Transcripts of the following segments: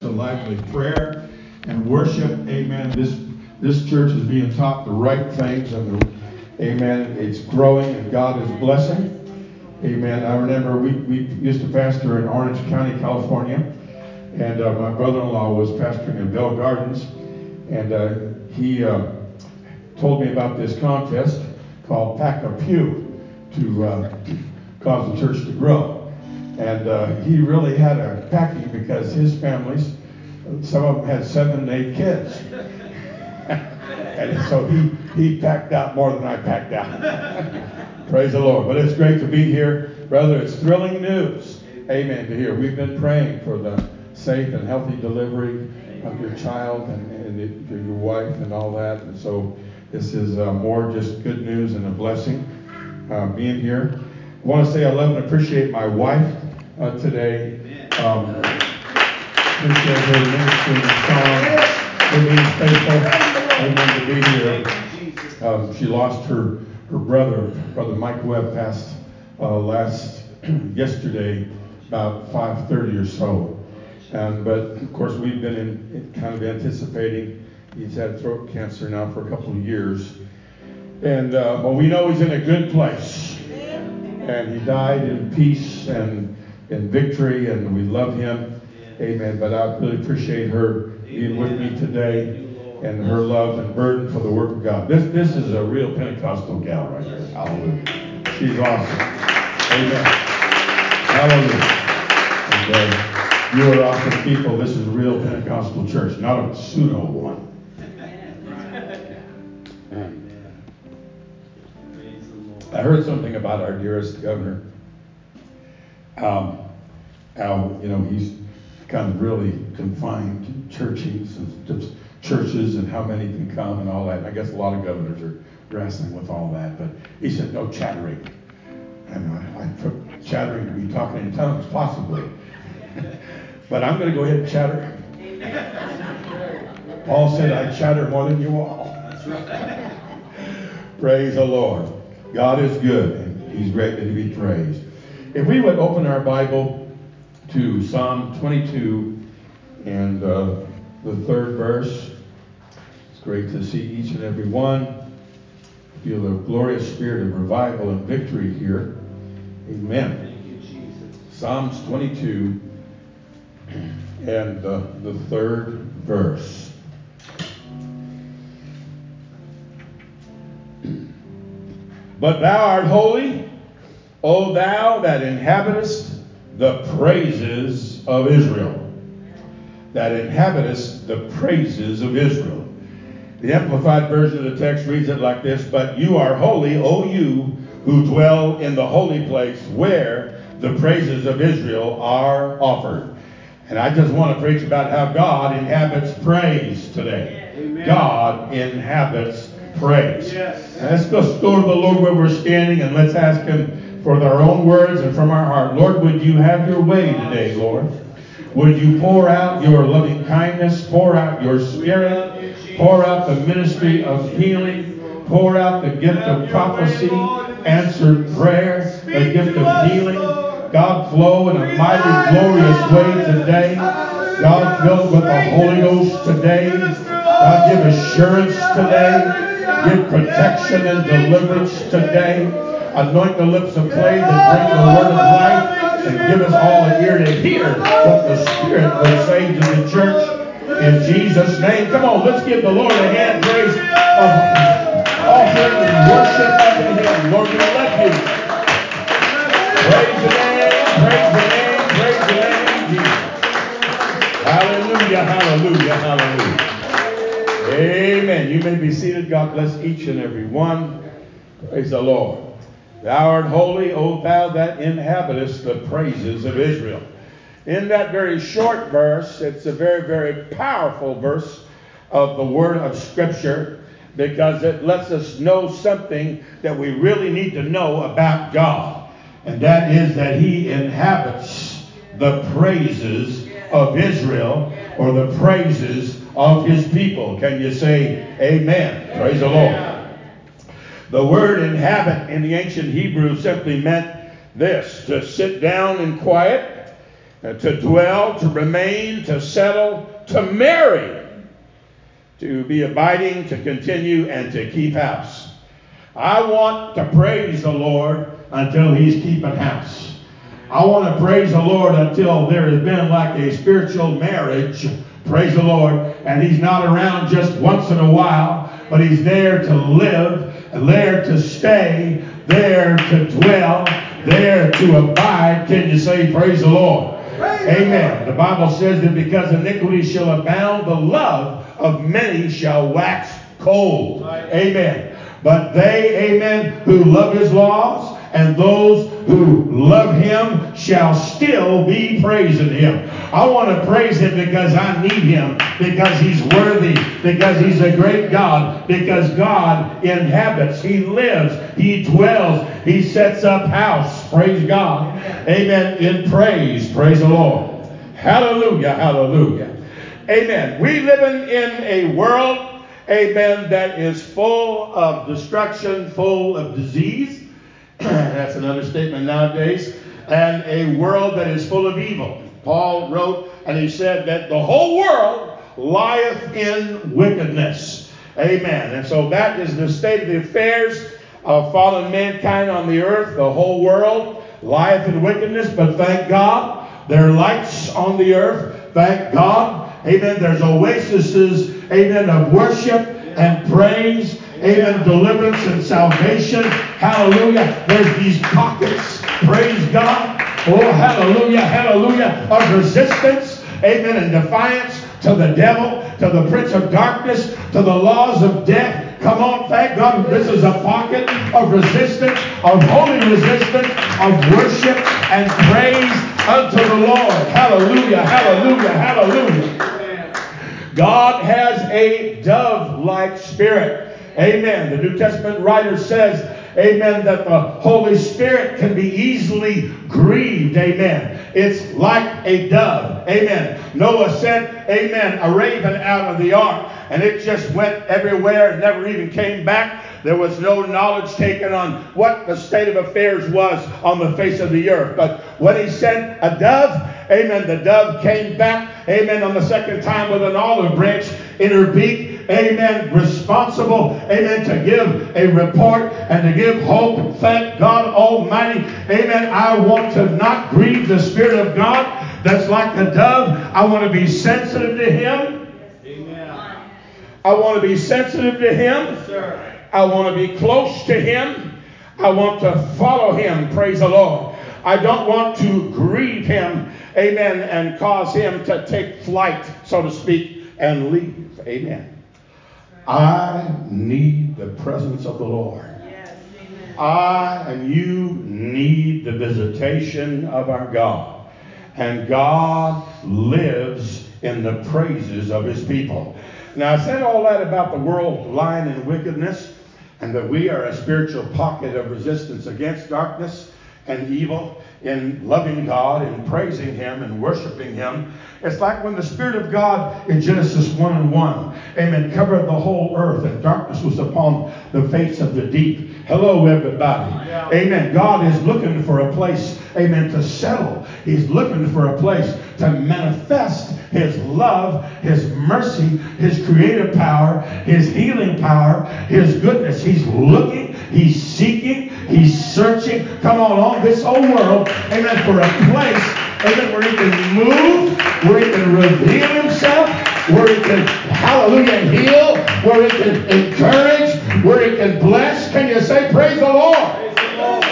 to lively prayer and worship. Amen. This this church is being taught the right things, and the, Amen. It's growing, and God is blessing. Amen. I remember we, we used to pastor in Orange County, California, and uh, my brother-in-law was pastoring in Bell Gardens, and uh, he uh, told me about this contest called Pack a Pew to uh, cause the church to grow. And uh, he really had a packing because his families, some of them had seven and eight kids. and so he, he packed out more than I packed out. Praise the Lord. But it's great to be here. Brother, it's thrilling news. Amen to hear. We've been praying for the safe and healthy delivery of your child and, and your wife and all that. And so this is uh, more just good news and a blessing uh, being here. I want to say I love and appreciate my wife uh, today. Um, appreciate her ministering and song, being faithful, amen, to be here. Um, she lost her, her brother, Brother Mike Webb, passed uh, last yesterday about 5:30 or so. But of course, we've been in, in kind of anticipating. He's had throat cancer now for a couple of years, and uh, well, we know he's in a good place. And he died in peace and in victory, and we love him. Amen. But I really appreciate her being with me today and her love and burden for the work of God. This this is a real Pentecostal gal right here. Hallelujah. She's awesome. Amen. Hallelujah. And uh, you are awesome people. This is a real Pentecostal church, not a pseudo one. I heard something about our dearest governor. Um, how you know he's kind of really confined to churchings and churches and how many can come and all that. And I guess a lot of governors are wrestling with all that. But he said no chattering. And I, I took chattering to be talking in tongues, possibly. but I'm going to go ahead and chatter. Paul said I chatter more than you all. That's right. Praise the Lord. God is good, and He's greatly to be praised. If we would open our Bible to Psalm 22 and uh, the third verse, it's great to see each and every one. Feel the glorious spirit of revival and victory here. Amen. You, Psalms 22 and uh, the third verse. But thou art holy, O thou that inhabitest the praises of Israel. That inhabitest the praises of Israel. The Amplified Version of the text reads it like this But you are holy, O you who dwell in the holy place where the praises of Israel are offered. And I just want to preach about how God inhabits praise today. Amen. God inhabits praise. Yes. Let's go to the Lord where we're standing and let's ask Him for our own words and from our heart. Lord, would you have your way today, Lord? Would you pour out your loving kindness, pour out your spirit, pour out the ministry of healing, pour out the gift of prophecy, answered prayer, the gift of healing. God, flow in a mighty, glorious way today. God, filled with the Holy Ghost today. God, give assurance today. Give protection and deliverance today. Anoint the lips of clay that bring the word of life and give us all an ear to hear what the Spirit will say to the church. In Jesus' name. Come on, let's give the Lord a hand praise of offering and worship unto Him. Lord, we love you. Praise the name, praise the name, praise the name, Jesus. Hallelujah, hallelujah, hallelujah. Amen. You may be seated. God bless each and every one. Praise the Lord. Thou art holy, O thou that inhabitest the praises of Israel. In that very short verse, it's a very, very powerful verse of the Word of Scripture because it lets us know something that we really need to know about God. And that is that He inhabits the praises of Israel or the praises of his people. Can you say amen? Praise the Lord. The word inhabit in the ancient Hebrew simply meant this to sit down in quiet uh, to dwell, to remain, to settle, to marry, to be abiding, to continue, and to keep house. I want to praise the Lord until He's keeping house. I want to praise the Lord until there has been like a spiritual marriage. Praise the Lord. And He's not around just once in a while, but He's there to live, there to stay, there to dwell, there to abide. Can you say, Praise the Lord? Amen. The Bible says that because iniquity shall abound, the love of many shall wax cold. Amen. But they, amen, who love his laws and those who love him shall still be praising him. I want to praise him because I need him, because he's worthy, because he's a great God, because God inhabits, he lives, he dwells, he sets up house. Praise God. Amen. In praise. Praise the Lord. Hallelujah. Hallelujah. Amen. We living in a world, amen, that is full of destruction, full of disease. That's an understatement nowadays. And a world that is full of evil. Paul wrote and he said that the whole world lieth in wickedness. Amen. And so that is the state of the affairs of fallen mankind on the earth. The whole world lieth in wickedness, but thank God there are lights on the earth. Thank God. Amen. There's oases, amen, of worship and praise. Amen. Deliverance and salvation. Hallelujah. There's these pockets. Praise God. Oh, hallelujah. Hallelujah. Of resistance. Amen. And defiance to the devil, to the prince of darkness, to the laws of death. Come on, thank God. This is a pocket of resistance, of holy resistance, of worship and praise unto the Lord. Hallelujah, hallelujah, hallelujah. God has a dove like spirit. Amen. The New Testament writer says, Amen, that the Holy Spirit can be easily grieved. Amen. It's like a dove. Amen. Noah sent, Amen, a raven out of the ark, and it just went everywhere and never even came back. There was no knowledge taken on what the state of affairs was on the face of the earth. But when he sent a dove, amen, the dove came back, amen, on the second time with an olive branch in her beak amen, responsible, amen, to give a report and to give hope. Thank God Almighty, amen. I want to not grieve the Spirit of God that's like a dove. I want to be sensitive to Him. Amen. I want to be sensitive to Him. Yes, I want to be close to Him. I want to follow Him. Praise the Lord. I don't want to grieve Him, amen, and cause Him to take flight, so to speak, and leave. Amen. I need the presence of the Lord. I and you need the visitation of our God. And God lives in the praises of his people. Now, I said all that about the world lying in wickedness and that we are a spiritual pocket of resistance against darkness and evil in loving God and praising Him and worshiping Him. It's like when the Spirit of God in Genesis 1 and 1, amen, covered the whole earth and darkness was upon the face of the deep. Hello, everybody. Amen. God is looking for a place, amen, to settle. He's looking for a place to manifest His love, His mercy, His creative power, His healing power, His goodness. He's looking, He's seeking, He's searching. Come on, on this whole world, amen, for a place, amen, where He can move, where He can reveal Himself, where He can, hallelujah, heal, where He can encourage, where He can bless. Can you say, Praise the Lord? Praise the Lord.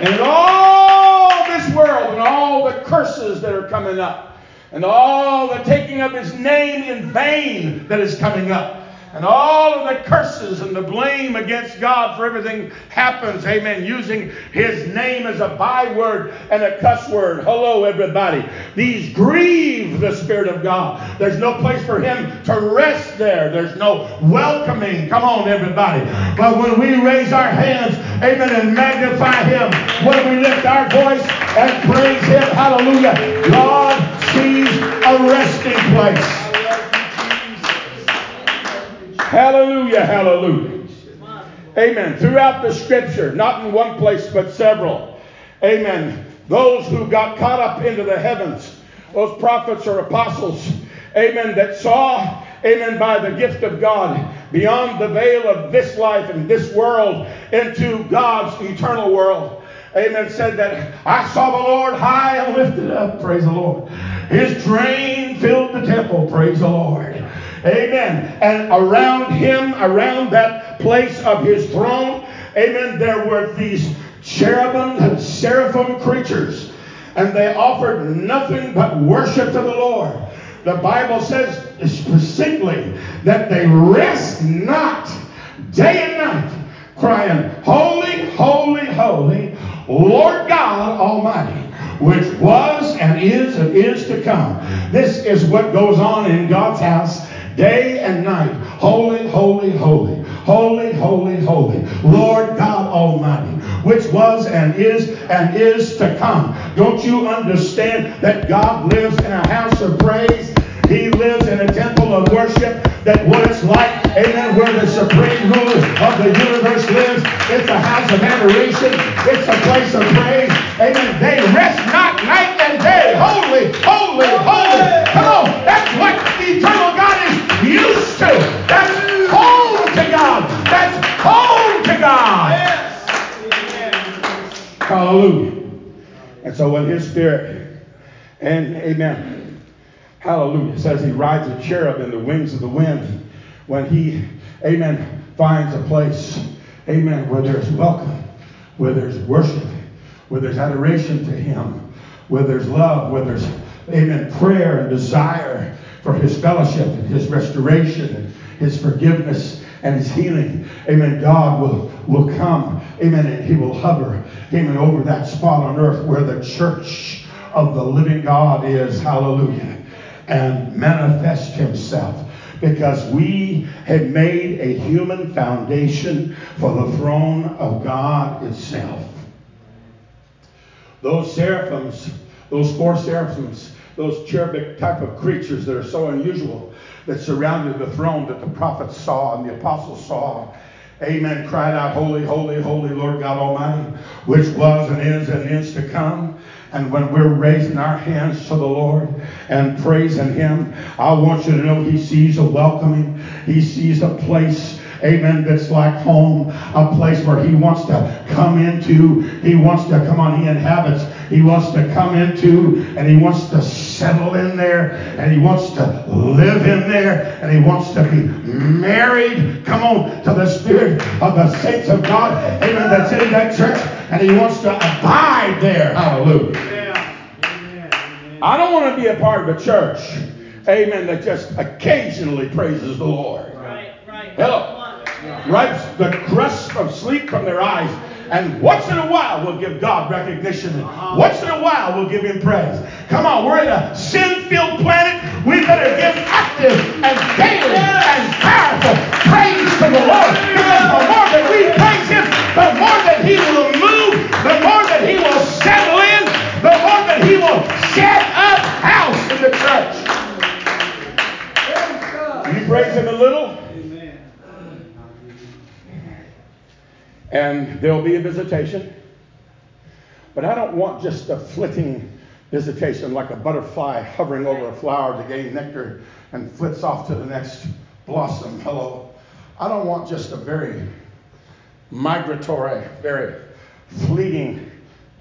And all this world and all the curses that are coming up, and all the taking of His name in vain that is coming up, and all of the curses and the blame against God for everything happens, amen, using his name as a byword and a cuss word. Hello, everybody. These grieve the Spirit of God. There's no place for him to rest there. There's no welcoming. Come on, everybody. But when we raise our hands, amen, and magnify him, when we lift our voice and praise him, hallelujah, God sees a resting place. Hallelujah, hallelujah. Amen. Throughout the scripture, not in one place, but several. Amen. those who got caught up into the heavens, those prophets or apostles, amen, that saw, amen, by the gift of God beyond the veil of this life and this world into God's eternal world. Amen. Said that I saw the Lord high and lifted up. Praise the Lord. His train filled the temple. Praise the Lord. Amen. And around him, around that place of his throne, amen, there were these cherubim and seraphim creatures. And they offered nothing but worship to the Lord. The Bible says specifically that they rest not day and night, crying, Holy, holy, holy, Lord God Almighty, which was and is and is to come. This is what goes on in God's house day and night. Holy, holy, holy, holy, holy, holy, Lord God Almighty, which was and is and is to come. Don't you understand that God lives in a house of praise? He lives in a temple of worship that what it's like, amen, where the supreme ruler of the universe lives. It's a house of adoration. It's a place of praise. Amen. They rest not night and day. Holy, holy, holy. Come on. That's what eternal Used to. That's home to God. That's home to God. Yes. Hallelujah. And so when his spirit, and amen, Hallelujah. Says he rides a cherub in the wings of the wind. When he, amen, finds a place, amen, where there's welcome, where there's worship, where there's adoration to him, where there's love, where there's, amen, prayer and desire for his fellowship and his restoration and his forgiveness and his healing. Amen. God will, will come. Amen. And he will hover. Amen. Over that spot on earth where the church of the living God is. Hallelujah and manifest himself because we had made a human foundation for the throne of God itself. Those seraphims, those four seraphims, those cherubic type of creatures that are so unusual that surrounded the throne that the prophets saw and the apostles saw. Amen. Cried out, Holy, holy, holy Lord God Almighty, which was and is and is to come. And when we're raising our hands to the Lord and praising Him, I want you to know He sees a welcoming, He sees a place amen, that's like home, a place where he wants to come into, he wants to come on, he inhabits, he wants to come into, and he wants to settle in there, and he wants to live in there, and he wants to be married, come on, to the spirit of the saints of God, amen, that's in that church, and he wants to abide there, hallelujah. I don't want to be a part of a church, amen, that just occasionally praises the Lord. Right, right. Hello wipes the crust of sleep from their eyes, and once in a while we'll give God recognition. And once in a while we'll give Him praise. Come on, we're in a sin-filled planet. We better get active and daily and there'll be a visitation. But I don't want just a flitting visitation like a butterfly hovering over a flower to gain nectar and flits off to the next blossom. Hello. I don't want just a very migratory, very fleeting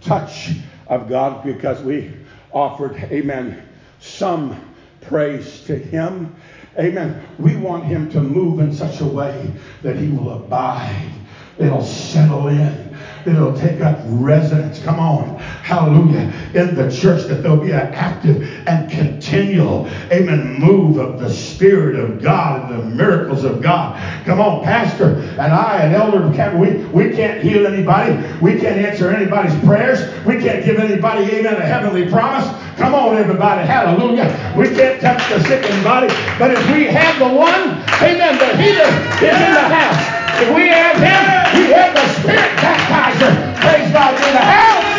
touch of God because we offered, amen, some praise to Him. Amen. We want Him to move in such a way that He will abide It'll settle in. It'll take up residence. Come on. Hallelujah. In the church, that there'll be an active and continual, amen, move of the Spirit of God and the miracles of God. Come on, Pastor and I and Elder we, we can't heal anybody. We can't answer anybody's prayers. We can't give anybody, amen, a heavenly promise. Come on, everybody. Hallelujah. We can't touch the sick sickened body. But if we have the one, amen, the healer is in the house. If we have him, we have the Spirit baptizer. Praise God in the house.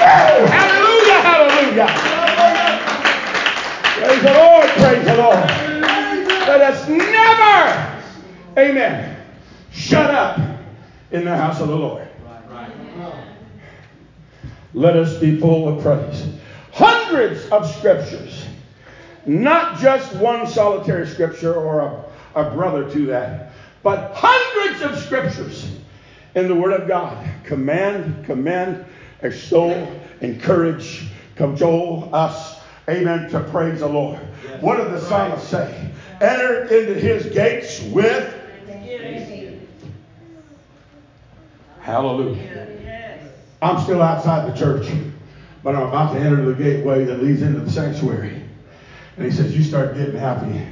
Oh, hallelujah, hallelujah. Praise the Lord, praise the Lord. Let us never, amen, shut up in the house of the Lord. let us be full of praise. Hundreds of scriptures, not just one solitary scripture or a, a brother to that, but hundreds of scriptures in the Word of God. Command, command, extol, encourage, cajole us, amen, to praise the Lord. Yes. What did the psalmist say? Enter into his gates with Hallelujah. I'm still outside the church, but I'm about to enter the gateway that leads into the sanctuary. And he says, You start getting happy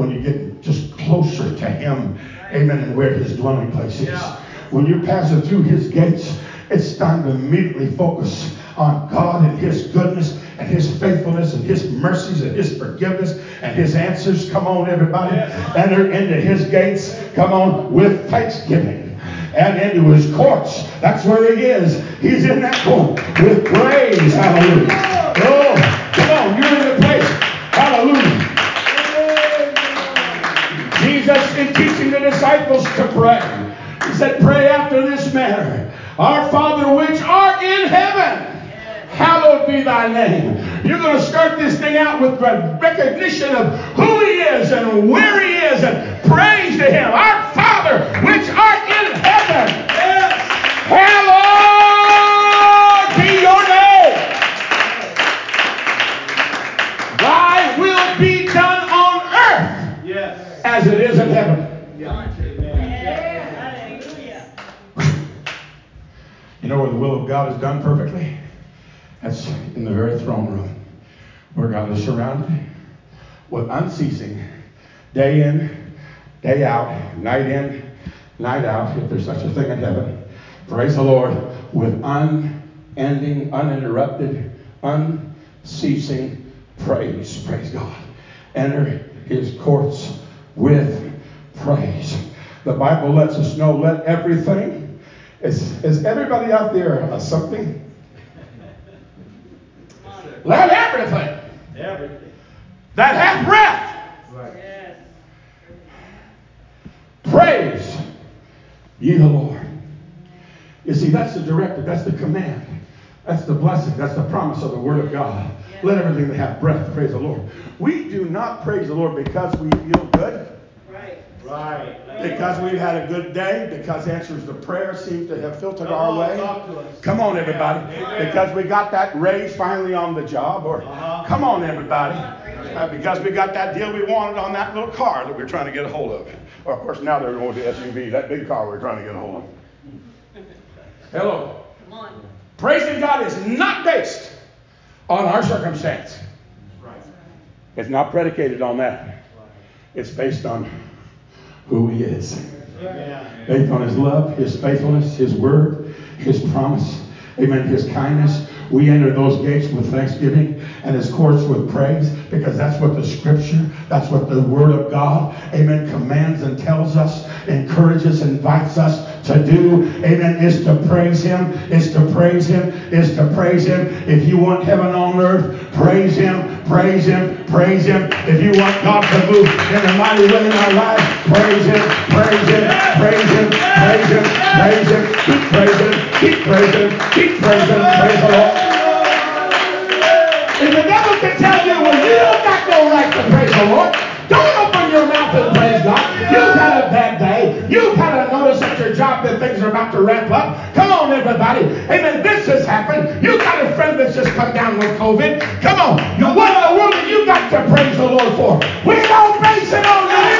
when you get just closer to him. Amen. And where his dwelling place is. When you're passing through his gates, it's time to immediately focus on God and His goodness and His faithfulness and His mercies and His forgiveness and His answers. Come on, everybody. Enter into His gates. Come on, with thanksgiving and into His courts. That's where He is. He's in that court with praise. Hallelujah. Oh, Jesus, in teaching the disciples to pray, He said, Pray after this manner. Our Father which art in heaven, hallowed be thy name. You're going to start this thing out with recognition of who he is and where he is and praise to him. Our Father which art in heaven, hallowed as it is in heaven. You know where the will of God is done perfectly? That's in the very throne room where God is surrounded with unceasing, day in, day out, night in, night out, if there's such a thing in heaven. Praise the Lord, with unending, uninterrupted, unceasing praise. Praise God. Enter his courts with praise. The Bible lets us know let everything is, is everybody out there something? Let everything. Everything. That hath breath. Right. Praise ye the Lord. You see, that's the directive, that's the command, that's the blessing, that's the promise of the Word of God. Yes. Let everything that have breath praise the Lord. We do not praise the Lord because we feel good. Right. Right. Because we've had a good day, because answers to prayer seem to have filtered Come our way. Come on, everybody. Amen. Because we got that raise finally on the job, or uh-huh. come on, everybody. Uh, because we got that deal we wanted on that little car that we're trying to get a hold of. Or, of course, now they're going to SUV, that big car we're trying to get a hold of. Hello. Praising God is not based on our circumstance. It's not predicated on that. It's based on who He is. Based on His love, His faithfulness, His word, His promise. Amen. His kindness. We enter those gates with thanksgiving and his courts with praise because that's what the scripture, that's what the word of God, amen, commands and tells us, encourages, invites us to do, amen, is to praise him, is to praise him, is to praise him. If you want heaven on earth, praise him, praise him, praise him. If you want God to move in a mighty way in our lives, praise him, praise him, praise him, praise him, praise him, keep praising, keep praising, keep praising, praise the Lord. If the devil can tell you, well, you don't got no right to praise the Lord, don't about to wrap up. Come on, everybody. Amen. This has happened. You've got a friend that's just come down with COVID. Come on. You, what in the world have you got to praise the Lord for? We don't base it on that.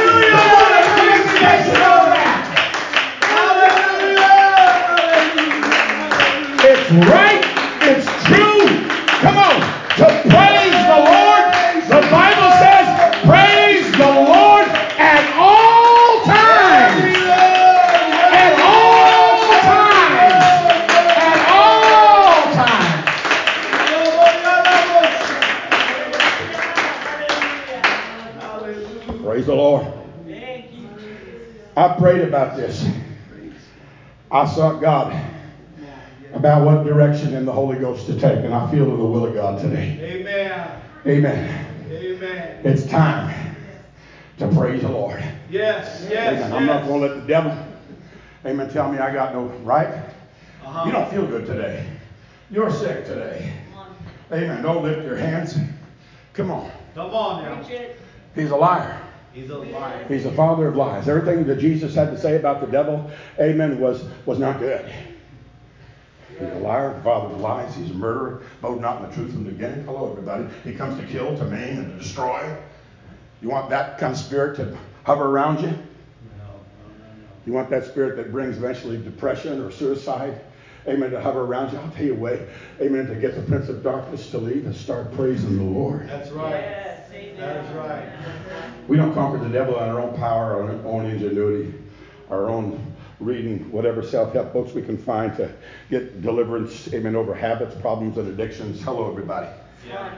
We base it on that. It's right. Sought God about what direction in the Holy Ghost to take, and I feel in the will of God today. Amen. Amen. Amen. It's time to praise the Lord. Yes, yes. Amen. Yes. I'm not going to let the devil, amen, tell me I got no right. Uh-huh. You don't feel good today. You're sick today. Amen. Don't lift your hands. Come on. Come on now. He's a liar. He's a liar. He's the father of lies. Everything that Jesus had to say about the devil, amen, was, was not good. He's a liar, the father of lies. He's a murderer, both not in the truth from the beginning. Hello, everybody. He comes to kill, to maim, and to destroy. You want that kind of spirit to hover around you? No. You want that spirit that brings eventually depression or suicide? Amen. To hover around you. I'll tell you a way. Amen. To get the prince of darkness to leave and start praising the Lord. That's right. Yes, that is right. We don't conquer the devil on our own power, our own ingenuity, our own reading whatever self-help books we can find to get deliverance. Amen. Over habits, problems, and addictions. Hello, everybody. Yeah.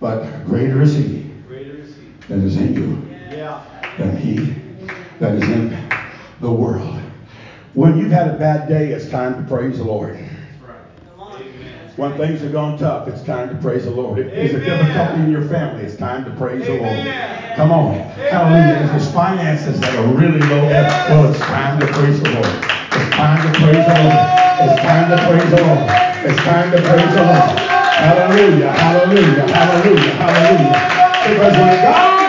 But greater is He. Greater is He. That is in you. Yeah. Than He that is in the world. When you've had a bad day, it's time to praise the Lord. When things are going tough, it's time to praise the Lord. If there's a difficulty in your family, it's time to praise the Lord. Come on. Hallelujah. If there's finances that are really low, well, it's time to praise the Lord. It's time to praise the Lord. It's time to praise the Lord. It's time to praise the Lord. Hallelujah. Hallelujah. Hallelujah. Hallelujah. Because when God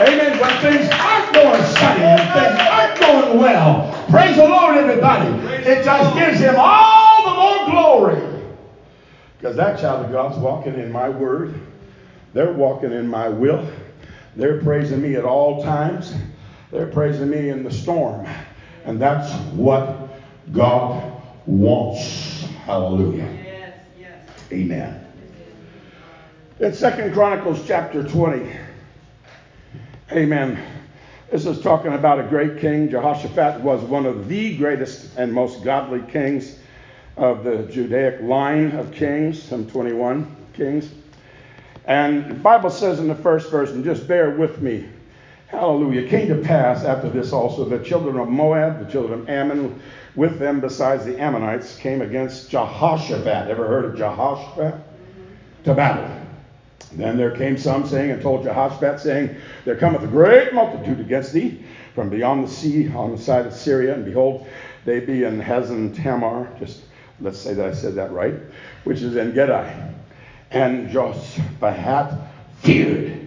Amen. When things aren't going sunny and things aren't going well, praise the Lord, everybody. It just gives Him all the more glory. Because that child of God's walking in my word. They're walking in my will. They're praising me at all times. They're praising me in the storm. And that's what God wants. Hallelujah. Yes, yes. Amen. In Second Chronicles chapter 20, Amen. This is talking about a great king. Jehoshaphat was one of the greatest and most godly kings of the Judaic line of kings, some 21 kings. And the Bible says in the first verse, and just bear with me, hallelujah, it came to pass after this also the children of Moab, the children of Ammon, with them besides the Ammonites, came against Jehoshaphat. Ever heard of Jehoshaphat? To battle. Then there came some saying and told Jehoshaphat, saying, There cometh a great multitude against thee from beyond the sea on the side of Syria, and behold, they be in Hazan Tamar, just let's say that I said that right, which is En-gedi. And Jehoshaphat feared.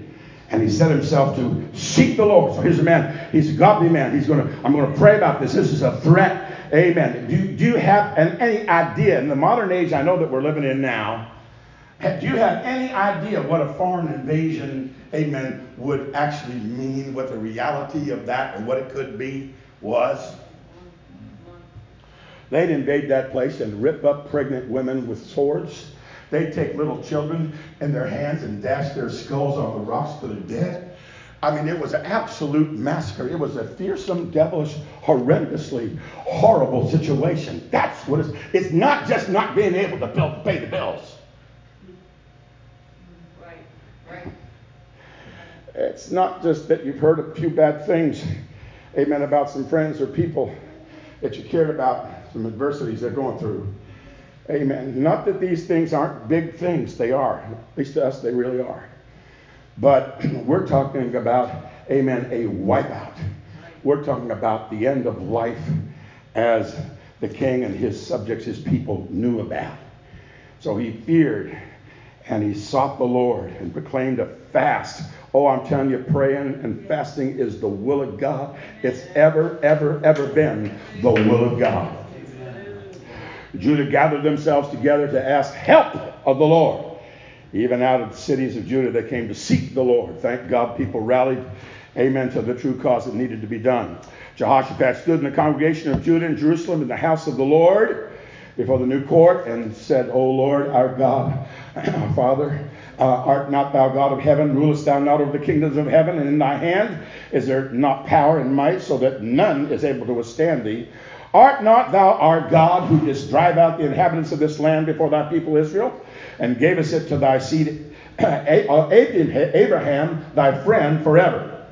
And he set himself to seek the Lord. So here's a man, he's a godly man. He's gonna, I'm gonna pray about this. This is a threat. Amen. Do, do you have an, any idea in the modern age I know that we're living in now? Do you have any idea what a foreign invasion, amen, would actually mean, what the reality of that or what it could be was? They'd invade that place and rip up pregnant women with swords. They'd take little children in their hands and dash their skulls on the rocks to the dead. I mean, it was an absolute massacre. It was a fearsome, devilish, horrendously horrible situation. That's what it's. It's not just not being able to pay the bills. It's not just that you've heard a few bad things, amen, about some friends or people that you cared about, some adversities they're going through. Amen. Not that these things aren't big things, they are. At least to us, they really are. But we're talking about, amen, a wipeout. We're talking about the end of life as the king and his subjects, his people, knew about. So he feared and he sought the Lord and proclaimed a fast Oh, I'm telling you, praying and fasting is the will of God. It's ever, ever, ever been the will of God. Judah gathered themselves together to ask help of the Lord. Even out of the cities of Judah, they came to seek the Lord. Thank God people rallied, amen, to the true cause that needed to be done. Jehoshaphat stood in the congregation of Judah and Jerusalem in the house of the Lord before the new court and said, O Lord, our God, our Father, uh, art not thou God of heaven? Rulest thou not over the kingdoms of heaven? And in thy hand is there not power and might, so that none is able to withstand thee? Art not thou our God who didst drive out the inhabitants of this land before thy people Israel, and gavest it to thy seed uh, Abraham, thy friend, forever?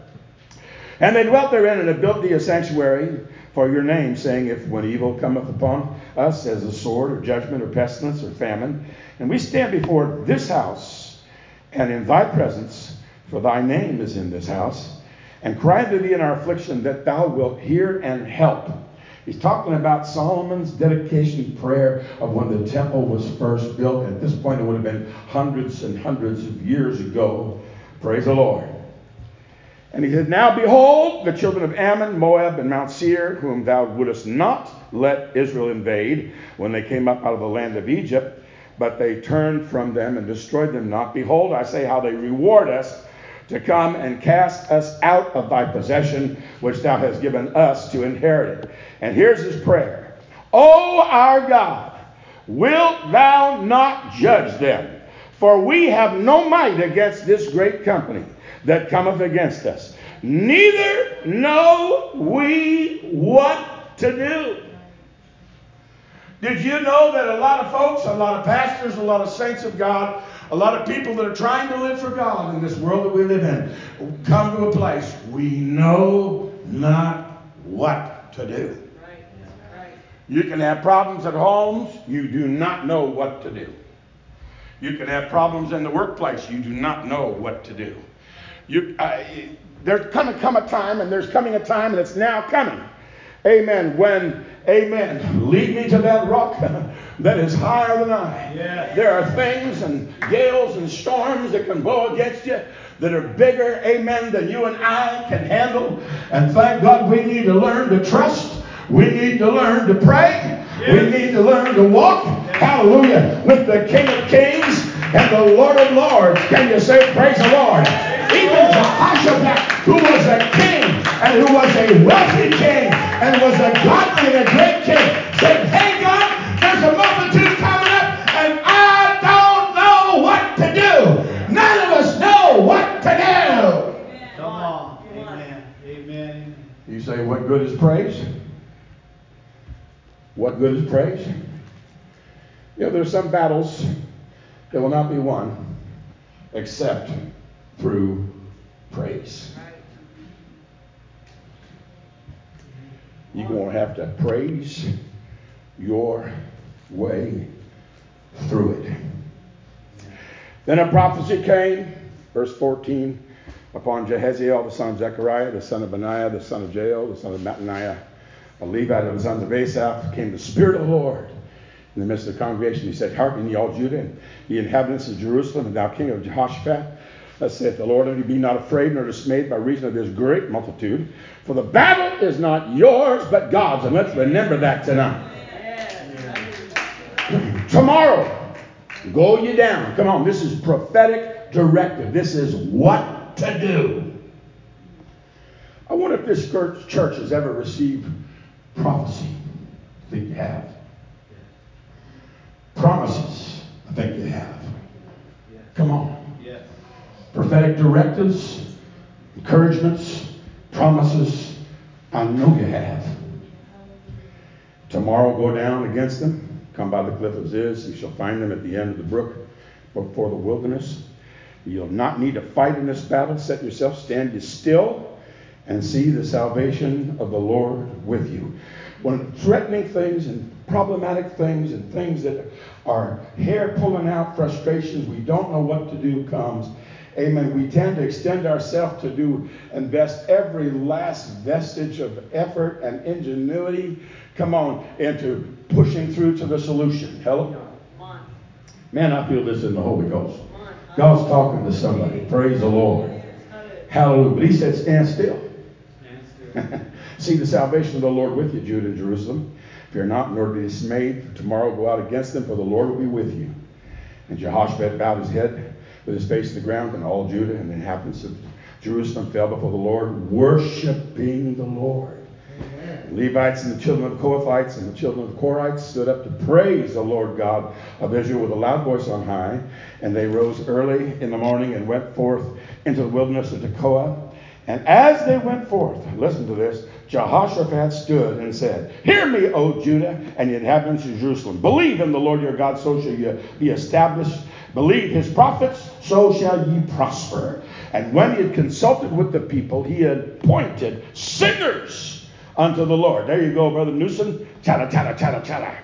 And they dwelt therein and have built thee a sanctuary for your name, saying, If when evil cometh upon us as a sword or judgment or pestilence or famine, and we stand before this house, and in thy presence, for thy name is in this house, and cry unto thee in our affliction that thou wilt hear and help. He's talking about Solomon's dedication prayer of when the temple was first built. At this point, it would have been hundreds and hundreds of years ago. Praise the Lord. And he said, Now behold, the children of Ammon, Moab, and Mount Seir, whom thou wouldest not let Israel invade when they came up out of the land of Egypt, but they turned from them and destroyed them not. Behold, I say how they reward us to come and cast us out of thy possession, which thou hast given us to inherit it. And here's his prayer O our God, wilt thou not judge them? For we have no might against this great company that cometh against us. Neither know we what to do. Did you know that a lot of folks, a lot of pastors, a lot of saints of God, a lot of people that are trying to live for God in this world that we live in come to a place we know not what to do. You can have problems at homes, you do not know what to do. You can have problems in the workplace, you do not know what to do. You, uh, there's going to come a time, and there's coming a time, and it's now coming. Amen. When, amen, lead me to that rock that is higher than I. Yes. There are things and gales and storms that can blow against you that are bigger, amen, than you and I can handle. And thank God we need to learn to trust. We need to learn to pray. Yes. We need to learn to walk, yes. hallelujah, with the King of Kings and the Lord of Lords. Can you say, Praise the Lord? Even Jehoshaphat, who was a king and who was a wealthy king and was a godly and a great king, said, Hey, God, there's a multitude coming up and I don't know what to do. None of us know what to do. Come on. Amen. Amen. You say, What good is praise? What good is praise? You know, there's some battles that will not be won except through praise. You're going to have to praise your way through it. Then a prophecy came, verse 14, upon Jehaziel, the son of Zechariah, the son of Benaiah, the son of Jael, the son of Mattaniah, a Levite of the sons of Asaph, came the Spirit of the Lord in the midst of the congregation. He said, Hearken ye all Judah and ye inhabitants of Jerusalem, and thou king of Jehoshaphat. Saith the Lord unto you, Be not afraid nor dismayed by reason of this great multitude, for the battle is not yours, but God's. And let's remember that tonight. Tomorrow, go you down. Come on, this is prophetic directive. This is what to do. I wonder if this church has ever received prophecy. I think you have. Promises. I think you have. Come on prophetic directives, encouragements, promises. I know you have. Tomorrow go down against them. Come by the cliff of Ziz. You shall find them at the end of the brook before the wilderness. You'll not need to fight in this battle. Set yourself, stand you still, and see the salvation of the Lord with you. When threatening things and problematic things and things that are hair pulling out frustrations, we don't know what to do comes, Amen. We tend to extend ourselves to do, invest every last vestige of effort and ingenuity, come on, into pushing through to the solution. Hello? Man, I feel this in the Holy Ghost. God's talking to somebody. Praise the Lord. Hallelujah. But he said, stand still. See the salvation of the Lord with you, Judah and Jerusalem. Fear not, nor be dismayed. Tomorrow go out against them, for the Lord will be with you. And Jehoshaphat bowed his head with his face to the ground, and all Judah and the inhabitants of Jerusalem fell before the Lord, worshiping the Lord. The Levites and the children of the Kohathites and the children of the Korites stood up to praise the Lord God of Israel with a loud voice on high. And they rose early in the morning and went forth into the wilderness of Tekoa. And as they went forth, listen to this, Jehoshaphat stood and said, Hear me, O Judah and the inhabitants of Jerusalem. Believe in the Lord your God, so shall you be established. Believe his prophets, so shall ye prosper. And when he had consulted with the people, he had appointed singers unto the Lord. There you go, Brother Newsom. Chatter, chatter, chatter, chatter.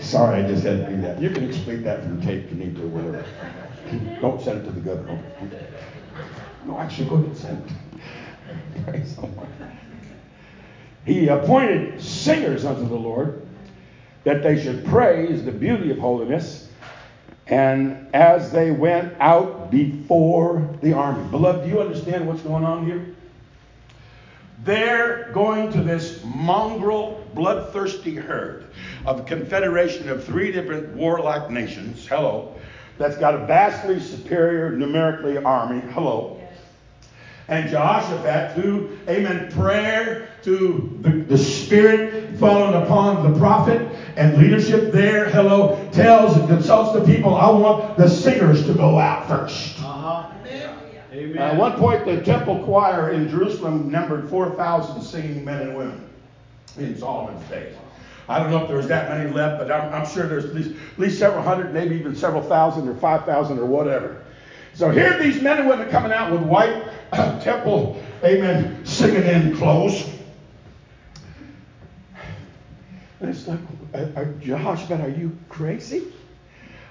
Sorry, I just had to do that. You can explain that from tape if you need to, whatever. Don't send it to the governor. No, actually, go ahead and send. Praise the Lord. He appointed singers unto the Lord that they should praise the beauty of holiness. And as they went out before the army. Beloved, do you understand what's going on here? They're going to this mongrel, bloodthirsty herd of a confederation of three different warlike nations. Hello. That's got a vastly superior numerically army. Hello. And Jehoshaphat, through, amen, prayer, to the, the Spirit falling upon the prophet and leadership there, hello, tells and consults the people, I want the singers to go out first. Uh-huh. Amen. at one point, the temple choir in Jerusalem numbered 4,000 singing men and women in Solomon's days. I don't know if there's that many left, but I'm, I'm sure there's at least, at least several hundred, maybe even several thousand or 5,000 or whatever. So here are these men and women coming out with white uh, temple, amen, singing in clothes. And it's like, uh, uh, Jehoshaphat, are you crazy?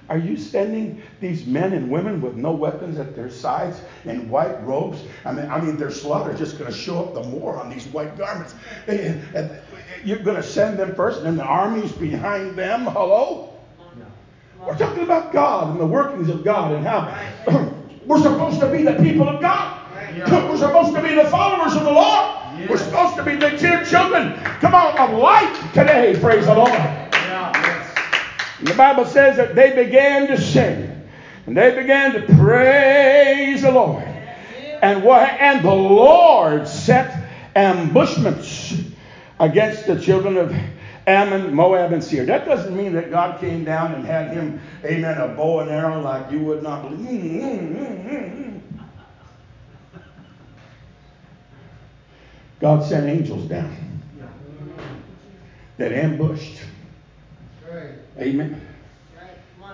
Are you sending these men and women with no weapons at their sides in white robes? I mean, I mean, their slaughter is just going to show up the more on these white garments. And you're going to send them first, and then the armies behind them. Hello? We're talking about God and the workings of God and how we're supposed to be the people of God. We're supposed to be the followers of the Lord. We're supposed to be the dear children, come on, of light today. Praise the Lord. Yeah. The Bible says that they began to sing and they began to praise the Lord. And what and the Lord set ambushments against the children of Ammon, Moab, and Seir. That doesn't mean that God came down and had him, amen, a bow and arrow like you would not believe. Mm, mm, mm, God sent angels down that ambushed. Amen.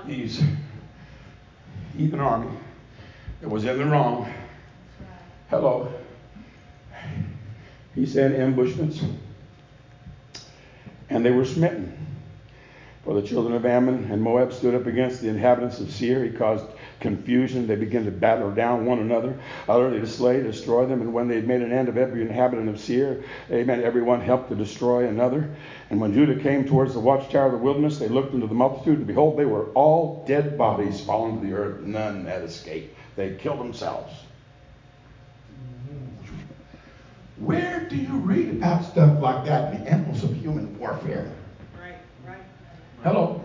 These heathen army that was in the wrong. Hello. He sent ambushments and they were smitten. For the children of Ammon and Moab stood up against the inhabitants of Seir. He caused confusion. They began to battle down one another, utterly to slay, destroy them. And when they had made an end of every inhabitant of Seir, amen, everyone helped to destroy another. And when Judah came towards the watchtower of the wilderness, they looked into the multitude, and behold, they were all dead bodies fallen to the earth. None had escaped. They killed themselves. Where do you read about stuff like that in the annals of human warfare? Right, right. Hello.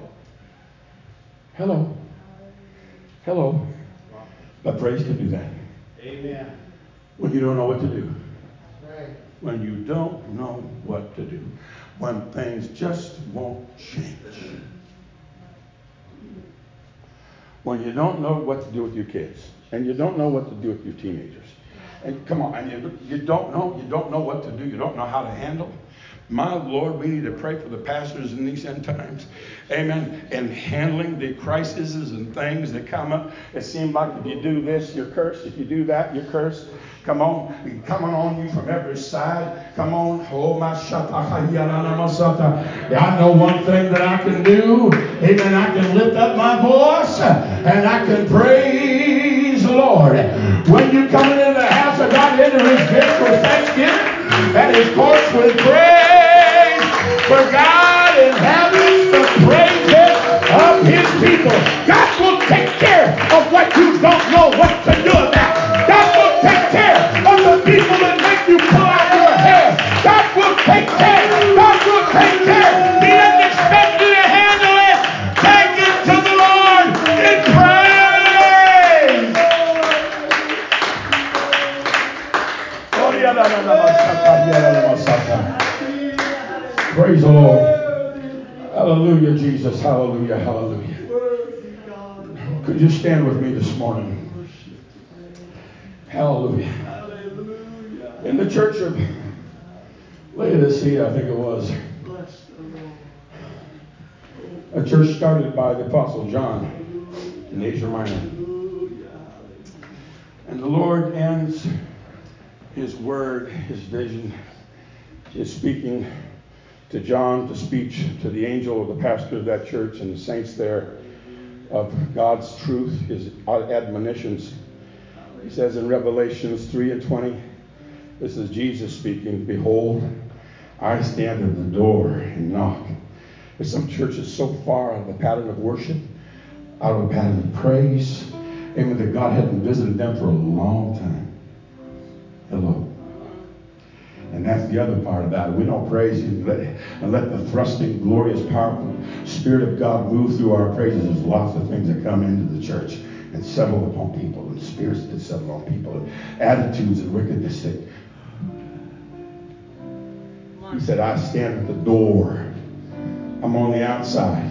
Hello. Hello. But praise can do that. Amen. When you don't know what to do. Right. When you don't know what to do. When things just won't change. When you don't know what to do with your kids. And you don't know what to do with your teenagers and come on, and you, you don't know, you don't know what to do, you don't know how to handle. My Lord, we need to pray for the pastors in these end times. Amen. And handling the crises and things that come up. It seems like if you do this, you're cursed. If you do that, you're cursed. Come on, coming on you from every side. Come on. Oh, my I know one thing that I can do. Amen. I can lift up my voice and I can praise the Lord. When you come into the house of God, enter his gates with thanksgiving and his courts with praise. For God inhabits the praises of his people. Stand with me this morning? Hallelujah. In the church of Laodicea, I think it was, a church started by the Apostle John in Asia Minor. And the Lord ends his word, his vision, his speaking to John to speech to the angel of the pastor of that church and the saints there of God's truth, his admonitions. He says in Revelations 3 and 20, this is Jesus speaking, Behold, I stand at the door and knock. There's some churches so far out of the pattern of worship, out of the pattern of praise, amen, that God hadn't visited them for a long time. Hello. And that's the other part about it. We don't praise Him and let, and let the thrusting, glorious, powerful Spirit of God move through our praises. There's lots of things that come into the church and settle upon people, and spirits that settle on people, and attitudes and wickedness that. He said, I stand at the door. I'm on the outside.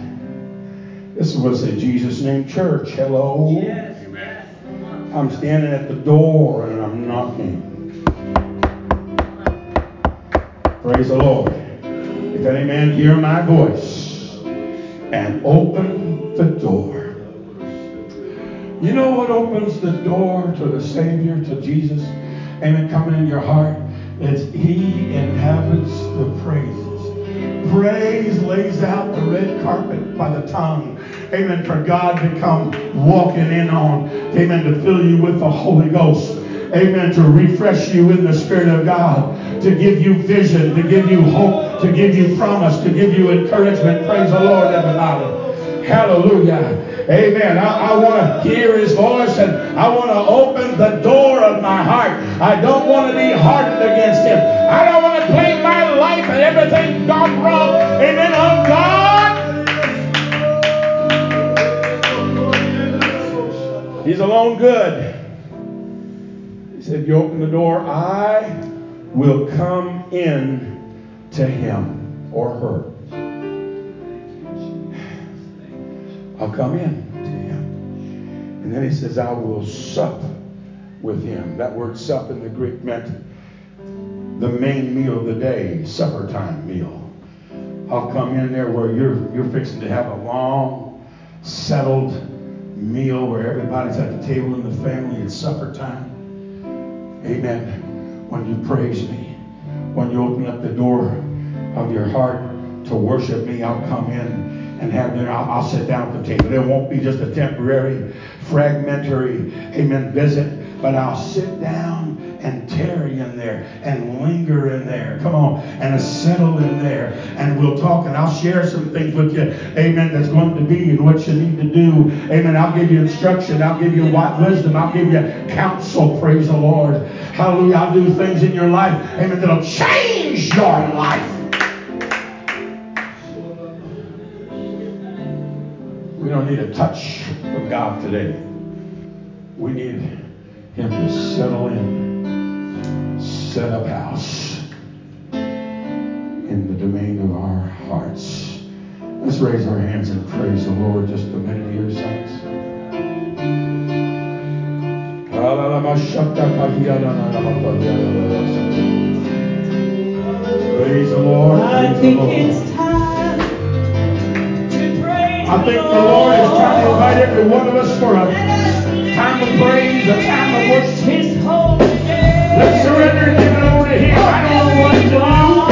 This was a Jesus name church. Hello. Yes, yes. I'm standing at the door and I'm knocking. Praise the Lord. If any man hear my voice and open the door. You know what opens the door to the Savior, to Jesus? Amen. Coming in your heart. It's He inhabits the praises. Praise lays out the red carpet by the tongue. Amen. For God to come walking in on. Amen. To fill you with the Holy Ghost. Amen. To refresh you in the Spirit of God. To give you vision. To give you hope. To give you promise. To give you encouragement. Praise the Lord, everybody. Hallelujah. Amen. I, I want to hear his voice and I want to open the door of my heart. I don't want to be hardened against him. I don't want to blame my life and everything gone wrong. Amen. On God. He's alone good. He said, you open the door, I will come in to him or her. I'll come in to him. And then he says, I will sup with him. That word sup in the Greek meant the main meal of the day, supper time meal. I'll come in there where you're you're fixing to have a long, settled meal where everybody's at the table in the family. It's supper time. Amen. When you praise me, when you open up the door of your heart to worship me, I'll come in and have dinner. I'll, I'll, sit down at the table. It won't be just a temporary, fragmentary, amen, visit, but I'll sit down and tarry in there and linger in there. Come on, and settle in there, and we'll talk, and I'll share some things with you, amen, that's going to be and what you need to do. Amen. I'll give you instruction. I'll give you wisdom. I'll give you counsel. Praise the Lord. Hallelujah. I'll do things in your life, amen, that'll change your life. We don't need a touch from God today. We need Him to settle in, set up house in the domain of our hearts. Let's raise our hands and praise the Lord just a minute here, saints. Praise the Lord. Praise the Lord. I think the Lord is trying to invite every one of us for a time of praise, a time of worship. Let's surrender and give it over to Him. I don't know what to do.